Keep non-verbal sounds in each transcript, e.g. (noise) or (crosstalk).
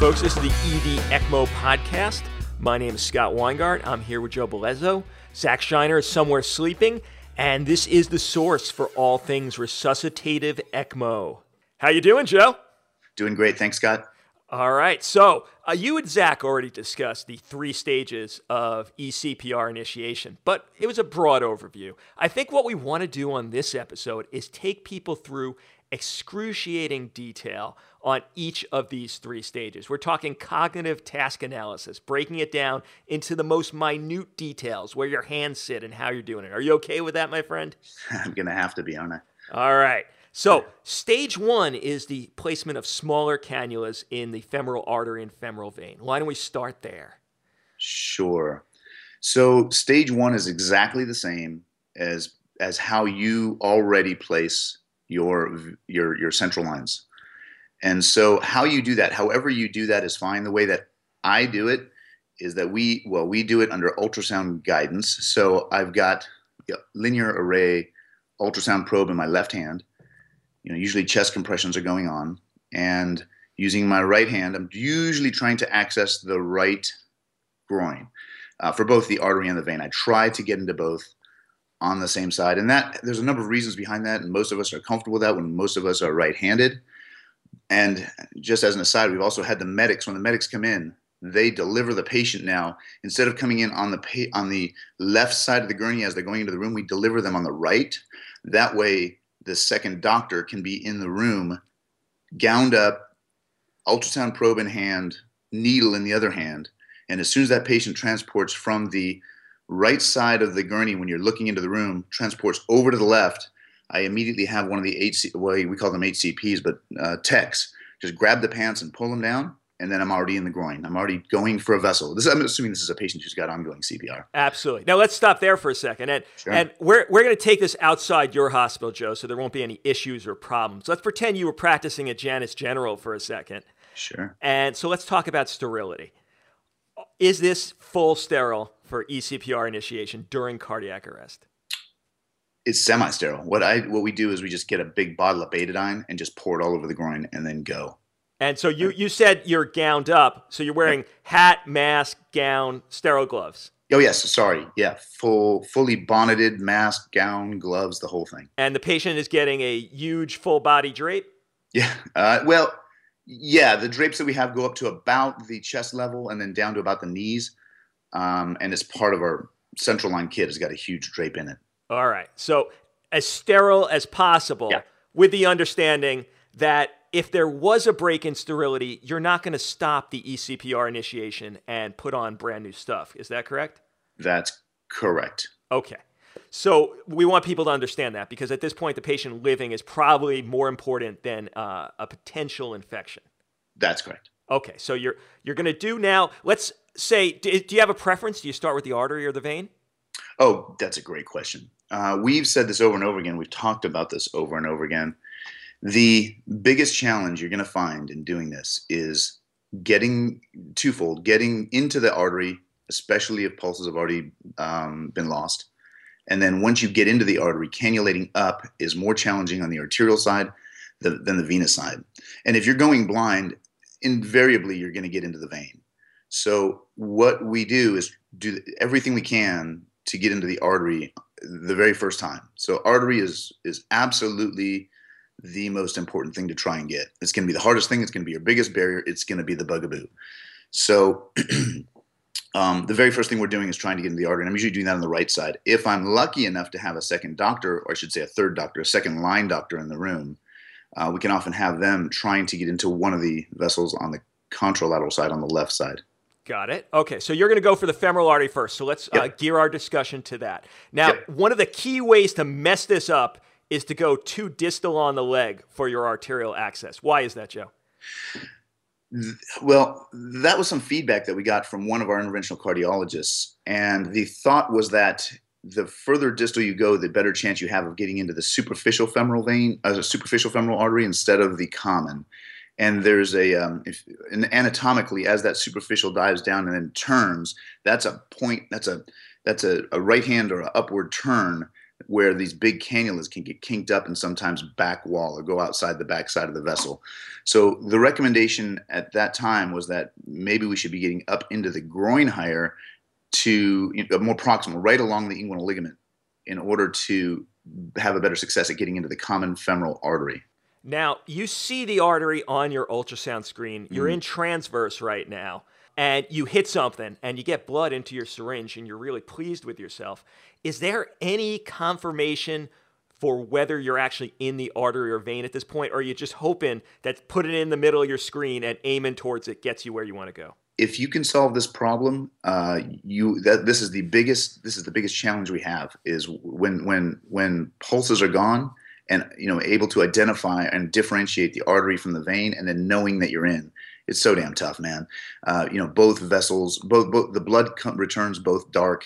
folks. This is the ED ECMO podcast. My name is Scott Weingart. I'm here with Joe Bellezzo. Zach Shinar is somewhere sleeping, and this is the source for all things resuscitative ECMO. How you doing, Joe? Doing great. Thanks, Scott. All right. So uh, you and Zach already discussed the three stages of eCPR initiation, but it was a broad overview. I think what we want to do on this episode is take people through excruciating detail on each of these three stages. We're talking cognitive task analysis, breaking it down into the most minute details, where your hands sit and how you're doing it. Are you okay with that, my friend? (laughs) I'm going to have to be, aren't I? All right. So, stage one is the placement of smaller cannulas in the femoral artery and femoral vein. Why don't we start there? Sure. So, stage one is exactly the same as as how you already place your your your central lines. And so, how you do that, however you do that, is fine. The way that I do it is that we well we do it under ultrasound guidance. So I've got linear array ultrasound probe in my left hand you know, usually chest compressions are going on, and using my right hand, I'm usually trying to access the right groin uh, for both the artery and the vein. I try to get into both on the same side, and that there's a number of reasons behind that, and most of us are comfortable with that when most of us are right-handed. And just as an aside, we've also had the medics. When the medics come in, they deliver the patient now instead of coming in on the pa- on the left side of the gurney as they're going into the room. We deliver them on the right. That way, the second doctor can be in the room, gowned up, ultrasound probe in hand, needle in the other hand. And as soon as that patient transports from the right side of the gurney when you're looking into the room, transports over to the left, I immediately have one of the HC, well, we call them HCPs, but uh, techs, just grab the pants and pull them down and then I'm already in the groin. I'm already going for a vessel. This, I'm assuming this is a patient who's got ongoing CPR. Absolutely. Now let's stop there for a second, and sure. and we're we're going to take this outside your hospital, Joe, so there won't be any issues or problems. Let's pretend you were practicing at Janus General for a second. Sure. And so let's talk about sterility. Is this full sterile for eCPR initiation during cardiac arrest? It's semi-sterile. What I what we do is we just get a big bottle of betadine and just pour it all over the groin and then go. And so you you said you're gowned up, so you're wearing hat, mask, gown, sterile gloves. Oh yes, sorry. Yeah, full fully bonneted, mask, gown, gloves, the whole thing. And the patient is getting a huge full body drape? Yeah. Uh, well, yeah, the drapes that we have go up to about the chest level and then down to about the knees. Um, and it's part of our central line kit has got a huge drape in it. All right. So as sterile as possible yeah. with the understanding that if there was a break in sterility, you're not going to stop the eCPR initiation and put on brand new stuff. Is that correct? That's correct. Okay. So we want people to understand that because at this point, the patient living is probably more important than uh, a potential infection. That's correct. Okay. So you're you're going to do now. Let's say, do, do, you have a preference? Do you start with the artery or the vein? Oh, that's a great question. Uh, we've said this over and over again. We've talked about this over and over again. The biggest challenge you're going to find in doing this is getting twofold getting into the artery, especially if pulses have already um, been lost. And then once you get into the artery, cannulating up is more challenging on the arterial side than the venous side. And if you're going blind, invariably you're going to get into the vein. So what we do is do everything we can to get into the artery the very first time. So artery is is absolutely the most important thing to try and get. It's going to be the hardest thing. It's going to be your biggest barrier. It's going to be the bugaboo. So, (clears throat) um, the very first thing we're doing is trying to get into the artery. And I'm usually doing that on the right side. If I'm lucky enough to have a second doctor, or I should say a third doctor, a second line doctor in the room, uh, we can often have them trying to get into one of the vessels on the contralateral side on the left side. Got it. Okay, so you're going to go for the femoral artery first. So let's uh, yep. uh, gear our discussion to that. Now, yep. one of the key ways to mess this up is to go too distal on the leg for your arterial access. Why is that, Joe? Well, that was some feedback that we got from one of our interventional cardiologists. And the thought was that the further distal you go, the better chance you have of getting into the superficial femoral vein, as uh, a superficial femoral artery instead of the common. And there's a, um, if, anatomically, as that superficial dives down and then turns, that's a point, that's a, that's a, a right hand or an upward turn where these big cannulas can get kinked up and sometimes back wall or go outside the back side of the vessel. So the recommendation at that time was that maybe we should be getting up into the groin higher to know, more proximal, right along the inguinal ligament, in order to have a better success at getting into the common femoral artery. Now, you see the artery on your ultrasound screen. You're mm. in transverse right now, and you hit something and you get blood into your syringe, and you're really pleased with yourself. Is there any confirmation for whether you're actually in the artery or vein at this point, or are you just hoping that putting it in the middle of your screen and aiming towards it gets you where you want to go? If you can solve this problem, uh, you that this is the biggest this is the biggest challenge we have is when when when pulses are gone and you know able to identify and differentiate the artery from the vein and then knowing that you're in. It's so damn tough man. Uh, you know both vessels both, both the blood returns both dark.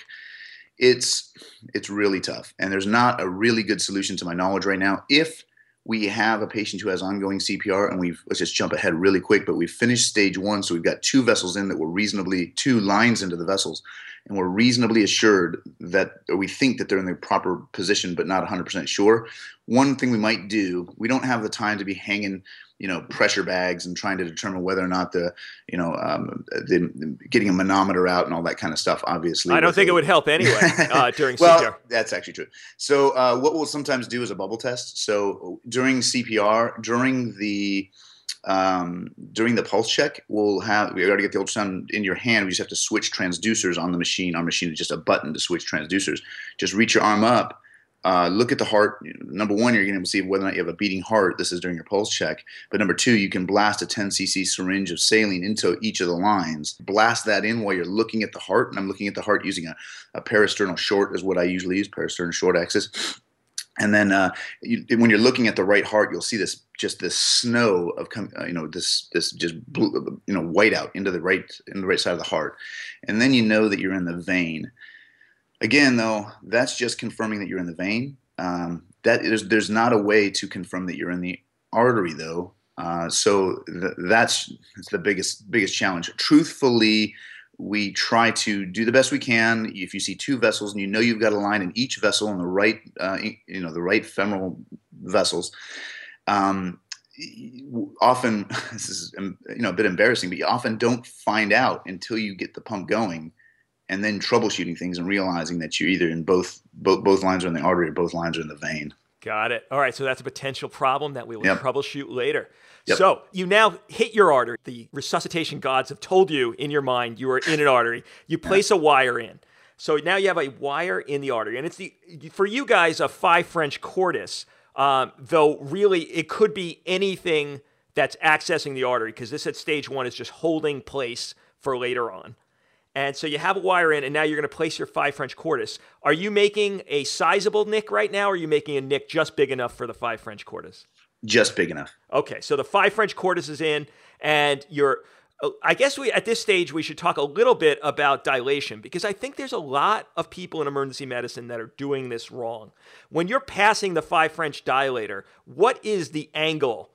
It's it's really tough. And there's not a really good solution to my knowledge right now. If we have a patient who has ongoing cpr and we've let's just jump ahead really quick but we've finished stage one so we've got two vessels in that were reasonably two lines into the vessels and we're reasonably assured that or we think that they're in the proper position but not 100% sure. One thing we might do we don't have the time to be hanging you know pressure bags and trying to determine whether or not the you know um, the, getting a manometer out and all that kind of stuff obviously i don't think it would help anyway (laughs) uh, during well, cpr that's actually true so uh, what we'll sometimes do is a bubble test so during cpr during the um, during the pulse check, we'll have we got to get the ultrasound in your hand. We just have to switch transducers on the machine. Our machine is just a button to switch transducers. Just reach your arm up, uh, look at the heart. Number one, you're going to see whether or not you have a beating heart. This is during your pulse check. But number two, you can blast a 10 cc syringe of saline into each of the lines. Blast that in while you're looking at the heart. And I'm looking at the heart using a, a parasternal short, is what I usually use, parasternal short axis and then uh, you, when you're looking at the right heart, you'll see this just this snow of uh, you know this this just blue, you know white out into the right in the right side of the heart, and then you know that you're in the vein. Again, though, that's just confirming that you're in the vein. Um, that is, there's not a way to confirm that you're in the artery, though. Uh, so th- that's, that's the biggest biggest challenge. Truthfully, we try to do the best we can. If you see two vessels and you know you've got a line in each vessel in the right, uh, you know, the right femoral vessels, um, often (laughs) this is you know a bit embarrassing, but you often don't find out until you get the pump going, and then troubleshooting things and realizing that you're either in both both both lines are in the artery or both lines are in the vein. Got it. All right, so that's a potential problem that we will yep. troubleshoot later. Yep. So you now hit your artery. The resuscitation gods have told you in your mind you are in an artery. You place a wire in. So now you have a wire in the artery, and it's the for you guys a five French cordis. Um, though really it could be anything that's accessing the artery because this at stage one is just holding place for later on. And so you have a wire in, and now you're going to place your five French cordis. Are you making a sizable nick right now, or are you making a nick just big enough for the five French cordis? just big enough. Okay, so the five French cordis is in, and you're. I guess we at this stage we should talk a little bit about dilation because I think there's a lot of people in emergency medicine that are doing this wrong. When you're passing the five French dilator, what is the angle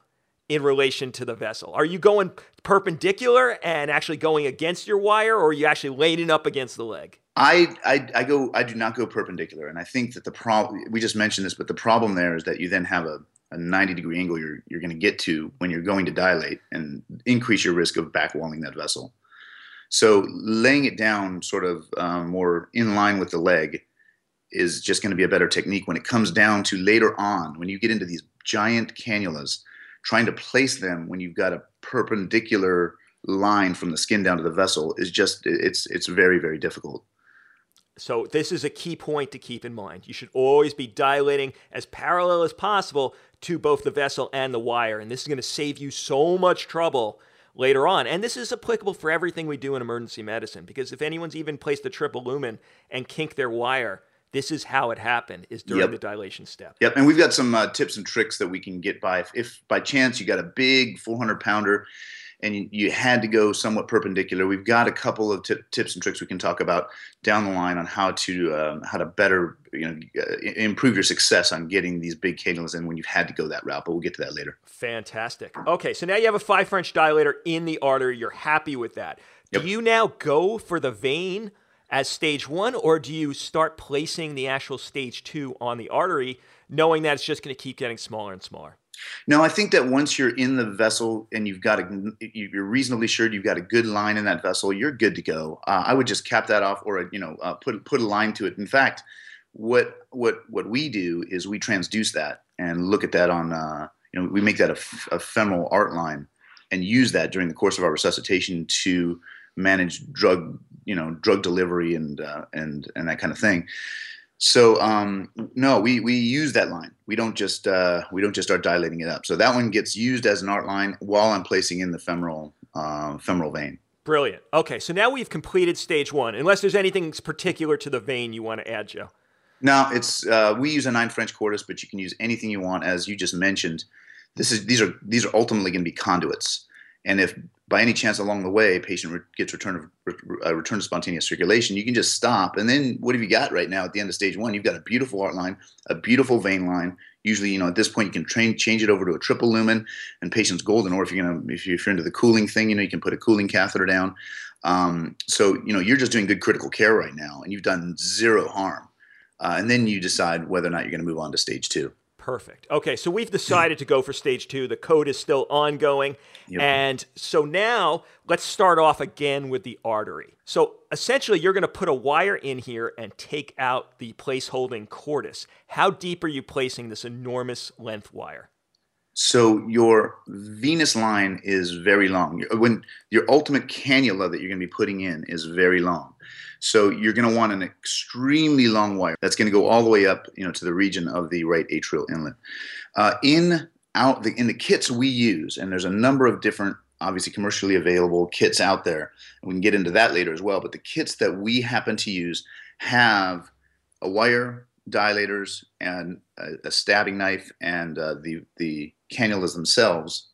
in relation to the vessel? Are you going perpendicular and actually going against your wire, or are you actually laying it up against the leg? I, I, I go I do not go perpendicular, and I think that the problem we just mentioned this, but the problem there is that you then have a a 90 degree angle you're, you're going to get to when you're going to dilate and increase your risk of backwalling that vessel. So laying it down sort of um, more in line with the leg is just going to be a better technique when it comes down to later on when you get into these giant cannulas trying to place them when you've got a perpendicular line from the skin down to the vessel is just it's it's very very difficult so this is a key point to keep in mind. You should always be dilating as parallel as possible to both the vessel and the wire. And this is going to save you so much trouble later on. And this is applicable for everything we do in emergency medicine because if anyone's even placed a triple lumen and kinked their wire, this is how it happened is during yep. the dilation step. Yep. And we've got some uh, tips and tricks that we can get by if, if by chance you got a big 400 pounder and you, you, had to go somewhat perpendicular. We've got a couple of t- tips and tricks we can talk about down the line on how to um, how to better you know uh, improve your success on getting these big cannulas in when you've had to go that route. But we'll get to that later. Fantastic. Okay, so now you have a five French dilator in the artery. You're happy with that. Yep. Do you now go for the vein? As stage one, or do you start placing the actual stage two on the artery, knowing that it's just going to keep getting smaller and smaller? No, I think that once you're in the vessel and you've got a, you're reasonably sure you've got a good line in that vessel, you're good to go. Uh, I would just cap that off, or you know, uh, put put a line to it. In fact, what what what we do is we transduce that and look at that on, uh, you know, we make that a, a femoral art line and use that during the course of our resuscitation to manage drug, you know, drug delivery and uh, and and that kind of thing. So um, no, we we use that line. We don't just uh, we don't just start dilating it up. So that one gets used as an art line while I'm placing in the femoral uh, femoral vein. Brilliant. Okay, so now we've completed stage one. Unless there's anything particular to the vein you want to add, Joe. No, it's uh, we use a nine French Cordis, but you can use anything you want, as you just mentioned. This is these are these are ultimately going to be conduits, and if by any chance along the way patient re- gets return of re- uh, return to spontaneous circulation, you can just stop. And then what have you got right now at the end of stage one? You've got a beautiful art line, a beautiful vein line. Usually, you know, at this point, you can train change it over to a triple lumen and patient's golden. Or if you're gonna if if you're into the cooling thing, you know, you can put a cooling catheter down. Um, so you know, you're just doing good critical care right now, and you've done zero harm. Uh, and then you decide whether or not you're going to move on to stage two. Perfect. Okay, so we've hmm. decided to go for stage two. The code is still ongoing. Yep. And so now let's start off again with the artery. So essentially, you're going to put a wire in here and take out the place holding cordis. How deep are you placing this enormous length wire? So your venous line is very long. When your ultimate cannula that you're going to be putting in is very long. So you're going to want an extremely long wire that's going to go all the way up, you know, to the region of the right atrial inlet. Uh, in out the in the kits we use, and there's a number of different, obviously commercially available kits out there, and we can get into that later as well. But the kits that we happen to use have a wire, dilators, and a, a stabbing knife, and uh, the the cannulas themselves.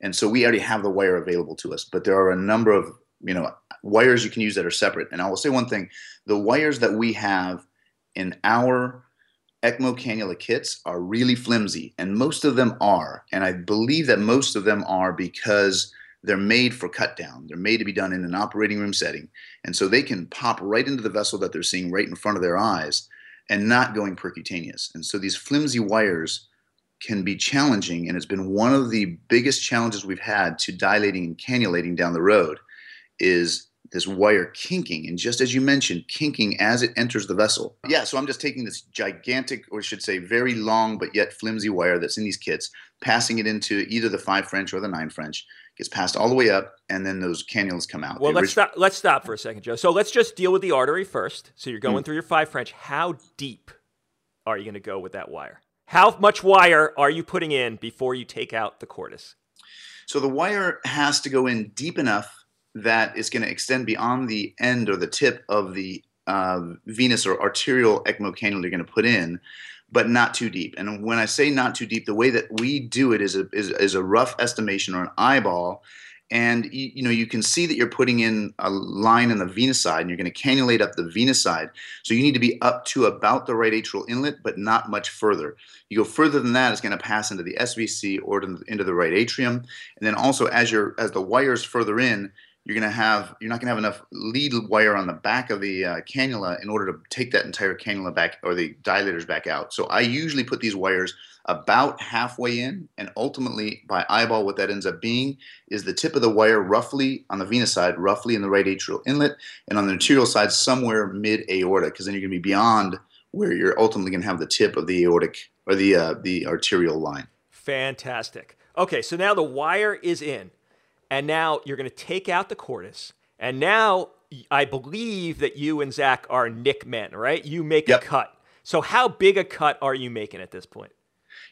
And so we already have the wire available to us, but there are a number of you know wires you can use that are separate. And I will say one thing: the wires that we have in our ECMO cannula kits are really flimsy, and most of them are. And I believe that most of them are because they're made for cut down. They're made to be done in an operating room setting. And so they can pop right into the vessel that they're seeing right in front of their eyes and not going percutaneous. And so these flimsy wires can be challenging. And it's been one of the biggest challenges we've had to dilating and cannulating down the road is this wire kinking. And just as you mentioned kinking as it enters the vessel. Yeah so i'm just taking this gigantic or I should say very long but yet flimsy wire that's in these kits passing it into either the five french or the nine french. Gets passed all the way up and then those cannulas come out. Well let's stop let's stop for a second joe. So let's just deal with the artery first. So you're going mm. through your five french. How deep are you going to go with that wire? How much wire are you putting in before you take out the cordis? So the wire has to go in deep enough that is going to extend beyond the end or the tip of the uh, venous or arterial ECMO cannula you're going to put in, but not too deep. And when I say not too deep, the way that we do it is a, is, is a rough estimation or an eyeball. And you, you know you can see that you're putting in a line in the venous side, and you're going to cannulate up the venous side. So you need to be up to about the right atrial inlet, but not much further. You go further than that, it's going to pass into the SVC or into the right atrium. And then also as you're as the wires further in, you're going to have you're not going to have enough lead wire on the back of the uh, cannula in order to take that entire cannula back or the dilators back out. So I usually put these wires about halfway in, and ultimately by eyeball, what that ends up being is the tip of the wire roughly on the venous side, roughly in the right atrial inlet, and on the arterial side somewhere mid aorta, because then you're going to be beyond where you're ultimately going to have the tip of the aortic or the uh, the arterial line. Fantastic. Okay, so now the wire is in and now you're going to take out the cordis. And now I believe that you and Zach are Nick men, right? You make yep. a cut. So how big a cut are you making at this point?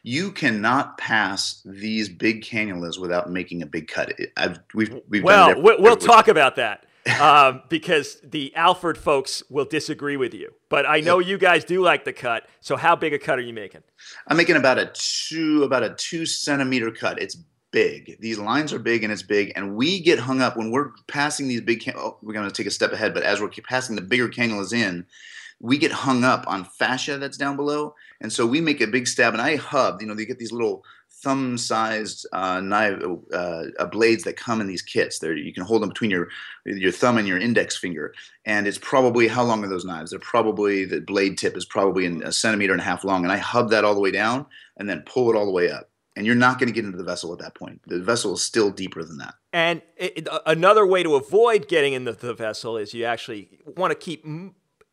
You cannot pass these big cannulas without making a big cut. I've, we've, we've well, we'll, we'll talk about that um, (laughs) because the Alfred folks will disagree with you. But I know you guys do like the cut. So how big a cut are you making? I'm making about a two about a two centimeter cut. It's big. These lines are big and it's big. And we get hung up when we're passing these big, can- oh, we're going to take a step ahead, but as we're passing the bigger cannulas in, we get hung up on fascia that's down below. And so we make a big stab and I hub, you know, they get these little thumb-sized uh, knife uh, uh, blades that come in these kits. There, you can hold them between your your thumb and your index finger, and it's probably how long are those knives? They're probably the blade tip is probably a centimeter and a half long, and I hub that all the way down and then pull it all the way up. And you're not going to get into the vessel at that point. The vessel is still deeper than that. And it, another way to avoid getting into the vessel is you actually want to keep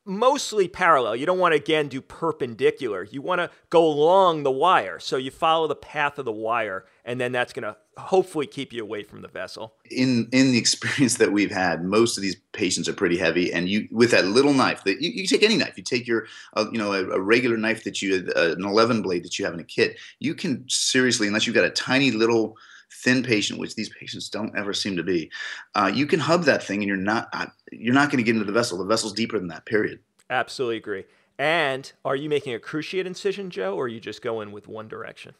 mostly parallel. You don't want to again do perpendicular. You want to go along the wire. So you follow the path of the wire, and then that's going to hopefully keep you away from the vessel. In in the experience that we've had, most of these patients are pretty heavy, and you with that little knife that you, you take any knife, you take your uh, you know a, a, regular knife that you uh, an 11 blade that you have in a kit, you can seriously unless you've got a tiny little thin patient, which these patients don't ever seem to be, uh, you can hub that thing, and you're not uh, you're not going to get into the vessel. The vessel's deeper than that. Period. Absolutely agree. And are you making a cruciate incision, Joe, or are you just going with one direction?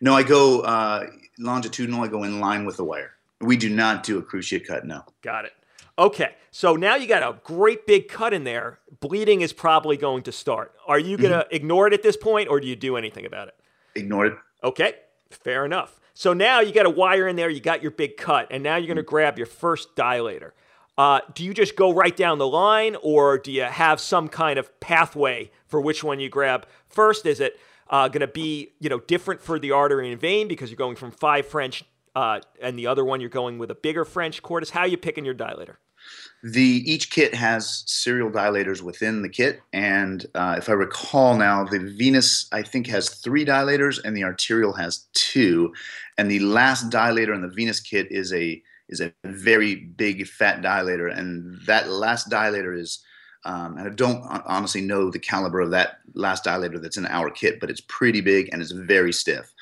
No, I go uh, longitudinal. I go in line with the wire. We do not do a cruciate cut. No. Got it. Okay, so now you got a great big cut in there. Bleeding is probably going to start. Are you going to mm-hmm. ignore it at this point, or do you do anything about it? Ignore it. Okay, fair enough. So now you got a wire in there, you got your big cut, and now you're going to grab your first dilator. Uh, do you just go right down the line, or do you have some kind of pathway for which one you grab first? Is it uh, going to be you know different for the artery and vein because you're going from five French, uh, and the other one you're going with a bigger French Cordis? How you picking your dilator? The each kit has serial dilators within the kit, and uh, if I recall now, the venous I think has three dilators, and the arterial has two, and the last dilator in the venous kit is a is a very big fat dilator, and that last dilator is. Um, and I don't honestly know the caliber of that last dilator that's in our kit, but it's pretty big and it's very stiff.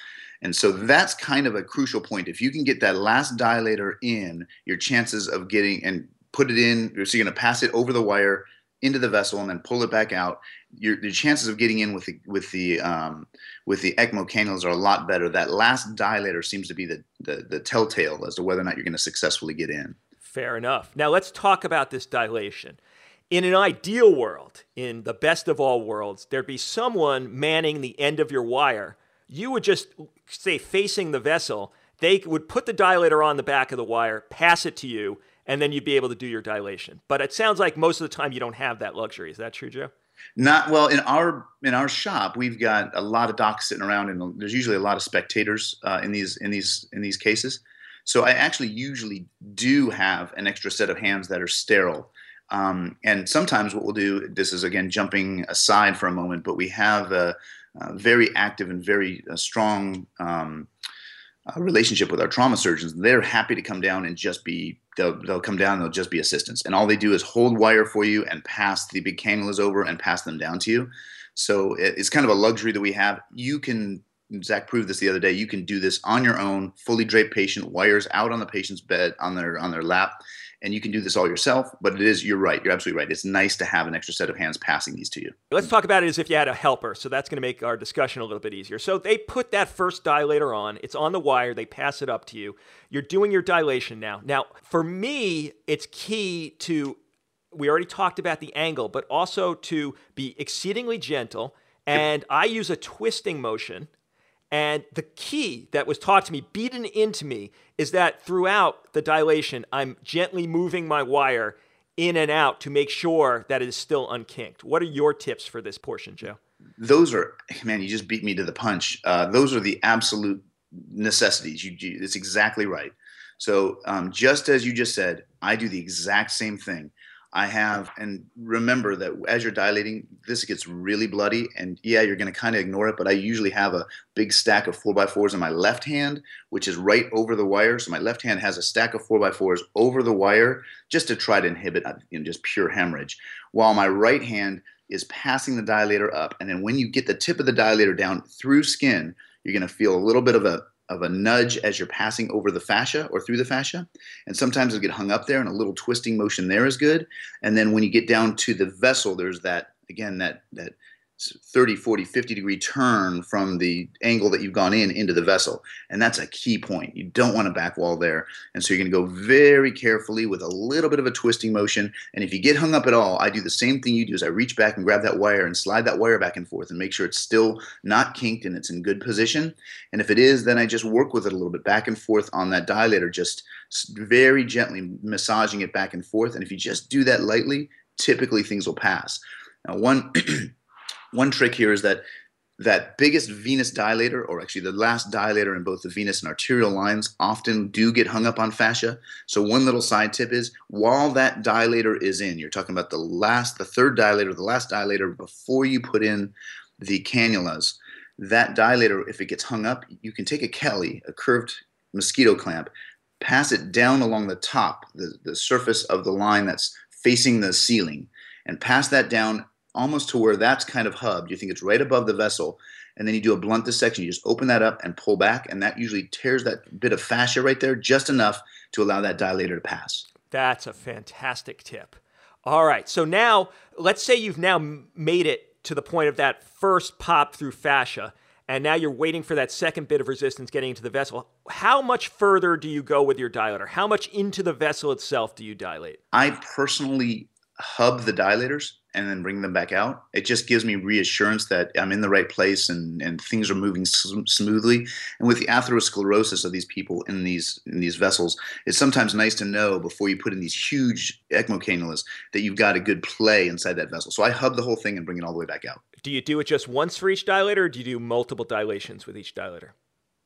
And so that's kind of a crucial point. If you can get that last dilator in, your chances of getting and put it in, so you're going to pass it over the wire into the vessel and then pull it back out. Your, your chances of getting in with the with the um, with the ECMO cannulas are a lot better. That last dilator seems to be the, the the telltale as to whether or not you're going to successfully get in. Fair enough. Now let's talk about this dilation. In an ideal world, in the best of all worlds, there'd be someone manning the end of your wire. You would just say facing the vessel. They would put the dilator on the back of the wire, pass it to you, and then you'd be able to do your dilation. But it sounds like most of the time you don't have that luxury. Is that true, Joe? Not well in our in our shop. We've got a lot of docs sitting around, and there's usually a lot of spectators uh, in these in these in these cases. So I actually usually do have an extra set of hands that are sterile. Um, and sometimes what we'll do, this is again jumping aside for a moment, but we have a, a very active and very uh, strong um, uh, relationship with our trauma surgeons. They're happy to come down and just be they'll they'll come down and they'll just be assistants and all they do is hold wire for you and pass the big cannulas over and pass them down to you so it's kind of a luxury that we have you can zach proved this the other day you can do this on your own fully draped patient wires out on the patient's bed on their on their lap and you can do this all yourself. But it is, you're right, you're absolutely right. It's nice to have an extra set of hands passing these to you. Let's talk about it as if you had a helper. So that's going to make our discussion a little bit easier. So they put that first dilator on, it's on the wire, they pass it up to you. You're doing your dilation now. Now, for me, it's key to, we already talked about the angle, but also to be exceedingly gentle. And. I use a twisting motion and the key that was taught to me, beaten into me, is that throughout the dilation, I'm gently moving my wire in and out to make sure that it is still unkinked. What are your tips for this portion, Joe? Those are, man, you just beat me to the punch. Uh, those are the absolute necessities. You, you it's exactly right. So, um, just as you just said, I do the exact same thing. I have, and remember that as you're dilating, this gets really bloody. And yeah, you're going to kind of ignore it, but I usually have a big stack of four by fours in my left hand, which is right over the wire. So my left hand has a stack of four by fours over the wire just to try to inhibit uh, you know, just pure hemorrhage, while my right hand is passing the dilator up. And then when you get the tip of the dilator down through skin, you're going to feel a little bit of a of a nudge as you're passing over the fascia or through the fascia. And sometimes it'll get hung up there and a little twisting motion there is good. And then when you get down to the vessel, there's that, again, that, that 30, 40, 50 degree turn from the angle that you've gone in into the vessel. And that's a key point. You don't want a back wall there. And so you're going to go very carefully with a little bit of a twisting motion. And if you get hung up at all, I do the same thing you do is I reach back and grab that wire and slide that wire back and forth and make sure it's still not kinked and it's in good position. And if it is, then I just work with it a little bit back and forth on that dilator, just very gently massaging it back and forth. And if you just do that lightly, typically things will pass. Now, one (clears throat) one trick here is that that biggest venous dilator, or actually the last dilator in both the venous and arterial lines, often do get hung up on fascia. So one little side tip is while that dilator is in, you're talking about the last, the third dilator, the last dilator before you put in the cannulas. That dilator, if it gets hung up, you can take a Kelly, a curved mosquito clamp, pass it down along the top, the, the surface of the line that's facing the ceiling, and pass that down almost to where that's kind of hubbed. You think it's right above the vessel, and then you do a blunt dissection. You just open that up and pull back, and that usually tears that bit of fascia right there just enough to allow that dilator to pass. That's a fantastic tip. All right, so now let's say you've now made it to the point of that first pop through fascia, and now you're waiting for that second bit of resistance getting into the vessel. How much further do you go with your dilator? How much into the vessel itself do you dilate? I personally hub the dilators and then bring them back out. It just gives me reassurance that I'm in the right place and, and things are moving smoothly. And with the atherosclerosis of these people in these in these vessels, it's sometimes nice to know before you put in these huge ECMO cannulas that you've got a good play inside that vessel. So I hub the whole thing and bring it all the way back out. Do you do it just once for each dilator, or do you do multiple dilations with each dilator?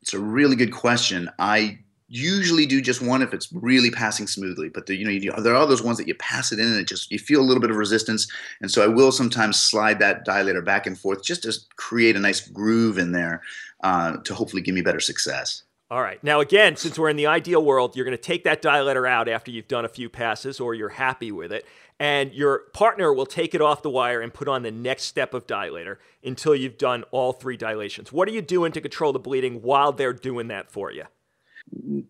It's a really good question. I usually do just one if it's really passing smoothly but the, you know you, there are those ones that you pass it in and it just you feel a little bit of resistance. And so i will sometimes slide that dilator back and forth just to create a nice groove in there uh, to hopefully give me better success. All right. Now again since we're in the ideal world you're going to take that dilator out after you've done a few passes or you're happy with it and your partner will take it off the wire and put on the next step of dilator until you've done all three dilations. What are you doing to control the bleeding while they're doing that for you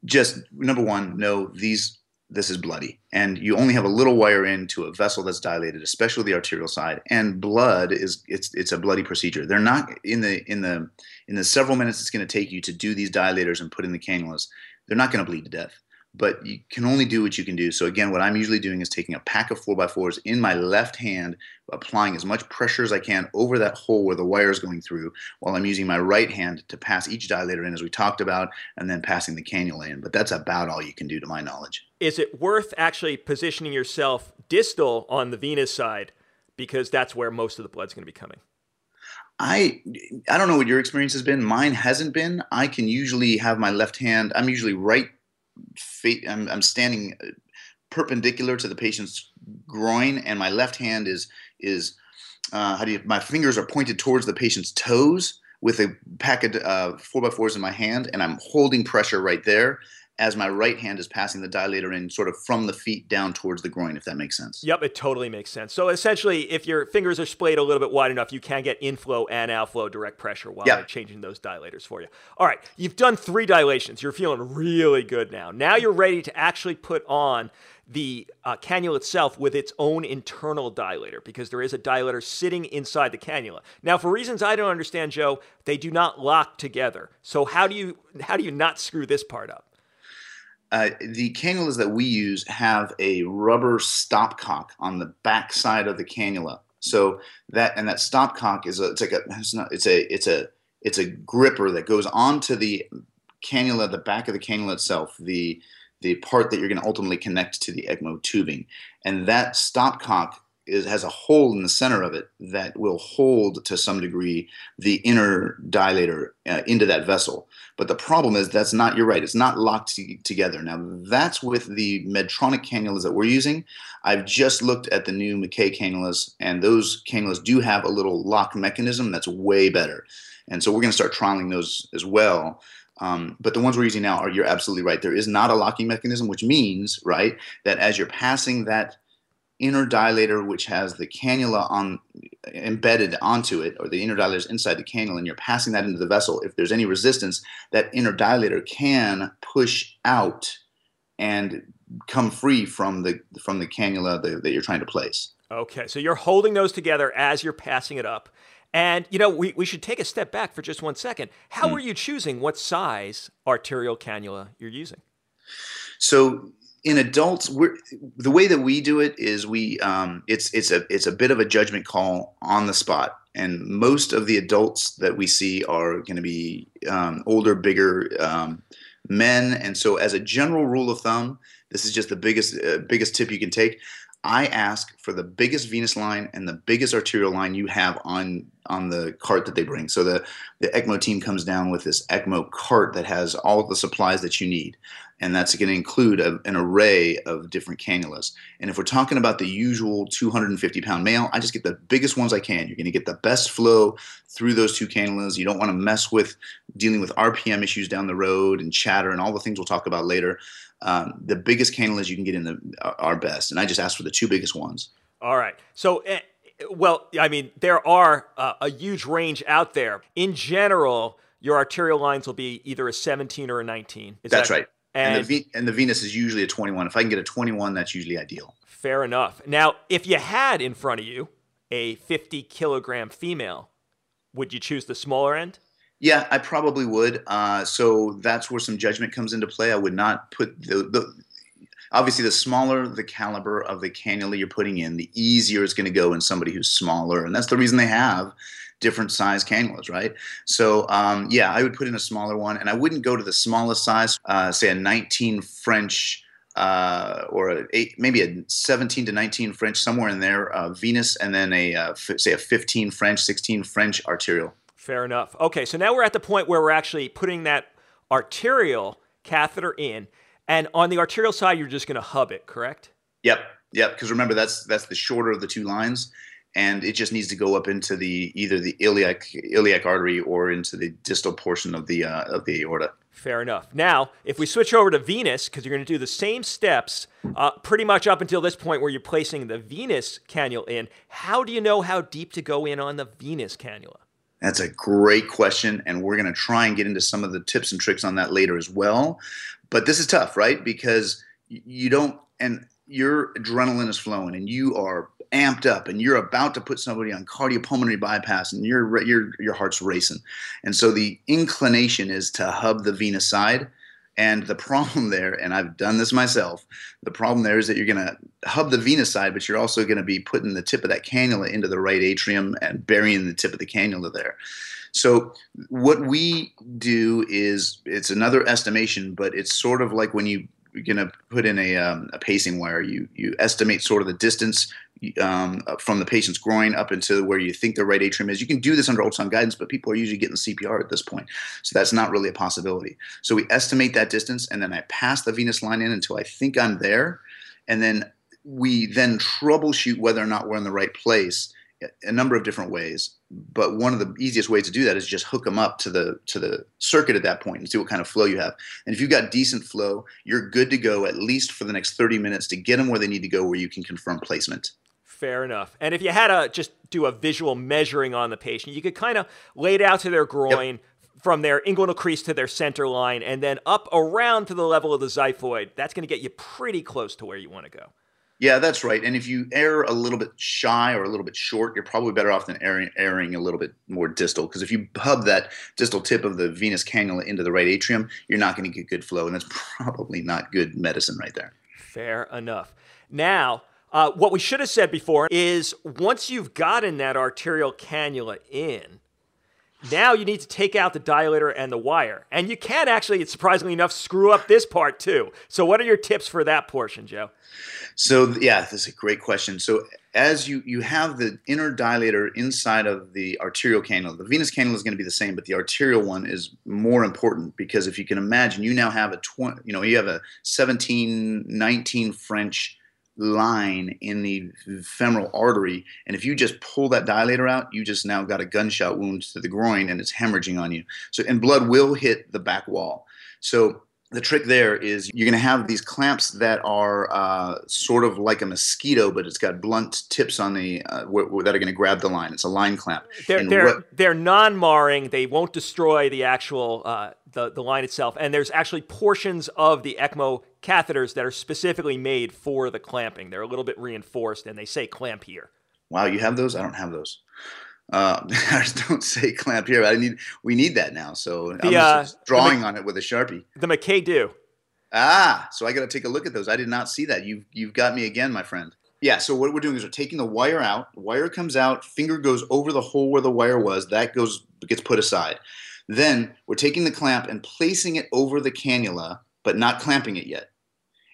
just number one, know these this is bloody. And you only have a little wire into a vessel that's dilated especially the arterial side and blood is it's it's a bloody procedure. They're not in the in the in the several minutes it's going to take you to do these dilators and put in the cannulas they're not going to bleed to death but you can only do what you can do. So again, what I'm usually doing is taking a pack of 4x4s in my left hand, applying as much pressure as I can over that hole where the wire is going through, while I'm using my right hand to pass each dilator in, as we talked about, and then passing the cannula in. But that's about all you can do, to my knowledge. Is it worth actually positioning yourself distal on the venous side, because that's where most of the blood's going to be coming? I I don't know what your experience has been. Mine hasn't been. I can usually have my left hand. I'm usually right I'm, I'm standing perpendicular to the patient's groin, and my left hand is is uh, how do you? My fingers are pointed towards the patient's toes with a packet of uh, four by fours in my hand, and I'm holding pressure right there as my right hand is passing the dilator in sort of from the feet down towards the groin, if that makes sense. Yep, it totally makes sense. So essentially, if your fingers are splayed a little bit wide enough, you can get inflow and outflow direct pressure while yep. changing those dilators for you. All right, you've done three dilations. You're feeling really good now. Now you're ready to actually put on the uh, cannula itself with its own internal dilator because there is a dilator sitting inside the cannula. Now, for reasons I don't understand, Joe, they do not lock together. So how do you how do you not screw this part up? Uh, the cannulas that we use have a rubber stopcock on the back side of the cannula. So that and that stopcock is a it's like a it's not it's a it's a it's a gripper that goes onto the cannula, the back of the cannula itself, the the part that you're going to ultimately connect to the ECMO tubing, and that stopcock is, has a hole in the center of it that will hold to some degree the inner dilator uh, into that vessel. But the problem is that's not, you're right, it's not locked to, together. Now, that's with the Medtronic cannulas that we're using. I've just looked at the new Maquet cannulas, and those cannulas do have a little lock mechanism that's way better. And so we're going to start trialing those as well. Um, but the ones we're using now are, you're absolutely right. There is not a locking mechanism, which means, right, that as you're passing that inner dilator which has the cannula on embedded onto it or the inner dilator is inside the cannula and you're passing that into the vessel if there's any resistance that inner dilator can push out and come free from the from the cannula that, that you're trying to place okay so you're holding those together as you're passing it up And, you know, we, we should take a step back for just one second. How Mm. are you choosing what size arterial cannula you're using? So in adults, we're the way that we do it is we um, it's it's a it's a bit of a judgment call on the spot, and most of the adults that we see are going to be um, older, bigger um, men, and so as a general rule of thumb, this is just the biggest uh, biggest tip you can take. I ask for the biggest venous line and the biggest arterial line you have on on the cart that they bring. So the the ECMO team comes down with this ECMO cart that has all the supplies that you need, and that's going to include a, an array of different cannulas. And if we're talking about the usual 250 pound male, I just get the biggest ones I can. You're going to get the best flow through those two cannulas. You don't want to mess with dealing with RPM issues down the road and chatter and all the things we'll talk about later. Um, the biggest cannulas you can get in the are best, and I just ask for the two biggest ones. All right. So, eh, well, I mean, there are uh, a huge range out there. In general, your arterial lines will be either a 17 or a 19. Is That's that- right. And, And, the v- and the venous is usually a 21. If I can get a 21, that's usually ideal. fair enough. Now, if you had in front of you a 50 kilogram female, would you choose the smaller end? Yeah, I probably would. Uh, so that's where some judgment comes into play. I would not put the, the obviously the smaller the caliber of the cannula you're putting in, the easier it's going to go in somebody who's smaller, and that's the reason they have different size cannulas, right? So um, yeah, I would put in a smaller one, and I wouldn't go to the smallest size, uh, say a 19 French. Uh, or a eight, maybe a 17 to 19 French, somewhere in there, uh, venous, and then a uh, f- say a 15 French, 16 French arterial. Fair enough. Okay, so now we're at the point where we're actually putting that arterial catheter in, and on the arterial side, you're just going to hub it, correct? Yep, yep. Because remember, that's that's the shorter of the two lines, and it just needs to go up into the either the iliac iliac artery or into the distal portion of the uh, of the aorta. Fair enough. Now, if we switch over to venous, because you're going to do the same steps uh, pretty much up until this point where you're placing the venous cannula in, how do you know how deep to go in on the venous cannula? That's a great question, and we're going to try and get into some of the tips and tricks on that later as well. But this is tough, right? Because you don't, and your adrenaline is flowing, and you are amped up, and you're about to put somebody on cardiopulmonary bypass, and your your your heart's racing, and so the inclination is to hub the venous side. And the (laughs) problem there, and I've done this myself, the problem there is that you're going to hub the venous side, but you're also going to be putting the tip of that cannula into the right atrium and burying the tip of the cannula there. So what we do is it's another estimation, but it's sort of like when you you're going to put in a, um, a pacing wire. You you estimate sort of the distance um, from the patient's groin up into where you think the right atrium is. You can do this under ultrasound guidance, but people are usually getting CPR at this point, so that's not really a possibility. So we estimate that distance, and then I pass the venous line in until I think I'm there, and then we then troubleshoot whether or not we're in the right place a number of different ways. But one of the easiest ways to do that is just hook them up to the to the circuit at that point and see what kind of flow you have. And if you've got decent flow you're good to go at least for the next 30 minutes to get them where they need to go where you can confirm placement Fair enough. And if you had to just do a visual measuring on the patient, you could kind of lay it out to their groin from their inguinal crease to their center line and then up around to the level of the xiphoid. That's going to get you pretty close to where you want to go. yeah that's right and if you err a little bit shy or a little bit short you're probably better off than erring, erring a little bit more distal because if you hub that distal tip of the venous cannula into the right atrium you're not going to get good flow and that's (laughs) probably not good medicine right there Fair enough. Now, uh, what we should have said before is once you've gotten that arterial cannula in, now you need to take out the dilator and the wire. And you can actually, surprisingly enough, screw up this part too. So, what are your tips for that portion, Joe? So yeah, this is a great question. So as you you have the inner dilator inside of the arterial cannula, the venous cannula is going to be the same, but the arterial one is more important because if you can imagine, you now have a 20, you know, you have a 17, 19 French line in the femoral artery, and if you just pull that dilator out, you just now got a gunshot wound to the groin, and it's hemorrhaging on you. So and blood will hit the back wall. So the trick there is you're going to have these clamps that are uh, sort of like a mosquito, but it's got blunt tips on the uh, wh- wh- that are going to grab the line. It's a line clamp. They're, And they're, what- they're non-marring. They won't destroy the actual uh, the, the line itself. And there's actually portions of the ECMO catheters that are specifically made for the clamping. They're a little bit reinforced, and they say clamp here. wow, you have those? I don't have those. Uh, (laughs) don't say clamp here. I need we need that now. So The, I'm uh, just drawing on it with a sharpie. The Maquet do. Ah, so I got to take a look at those. I did not see that. You've you've got me again, my friend. Yeah. So what we're doing is we're taking the wire out. The wire comes out. Finger goes over the hole where the wire was. That goes gets put aside. Then we're taking the clamp and placing it over the cannula, but not clamping it yet.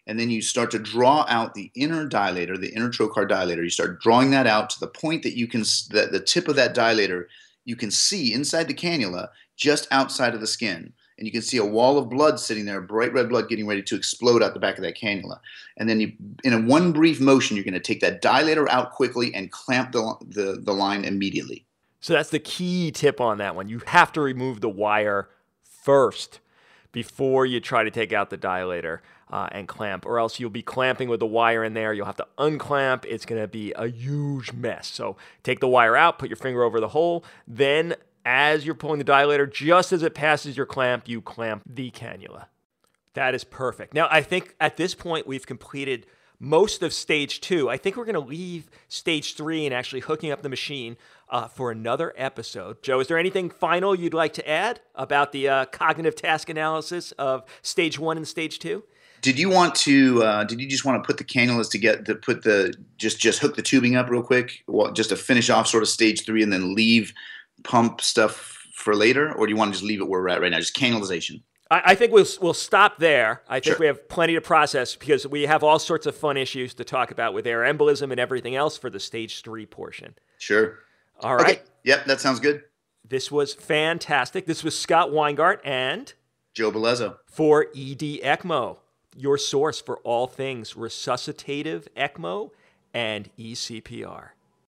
And then you start to draw out the inner dilator, the inner trocar dilator. You start drawing that out to the point that you can that the tip of that dilator you can see inside the cannula, just outside of the skin and you can see a wall of blood sitting there, bright red blood getting ready to explode out the back of that cannula. And then you, in a one brief motion, you're going to take that dilator out quickly and clamp the, the, the line immediately. So that's the key tip on that one. You have to remove the wire first before you try to take out the dilator uh, and clamp, or else you'll be clamping with the wire in there. You'll have to unclamp. It's going to be a huge mess. So take the wire out, put your finger over the hole, then as you're pulling the dilator, just as it passes your clamp, you clamp the cannula. That is perfect. Now, I think at this point we've completed most of stage two. I think we're going to leave stage three and actually hooking up the machine uh, for another episode. Joe, is there anything final you'd like to add about the uh, cognitive task analysis of stage one and stage two? Did you want to? Uh, did you just want to put the cannulas to get to put the just just hook the tubing up real quick, well, just to finish off sort of stage three, and then leave pump stuff for later, or do you want to just leave it where we're at right now, just cannulization? I, I think we'll we'll stop there. I think Sure. we have plenty to process because we have all sorts of fun issues to talk about with air embolism and everything else for the stage three portion. Sure. All right. Okay. Yep, that sounds good. This was fantastic. This was Scott Weingart and Joe Bellezzo. for ED ECMO, your source for all things resuscitative ECMO and eCPR.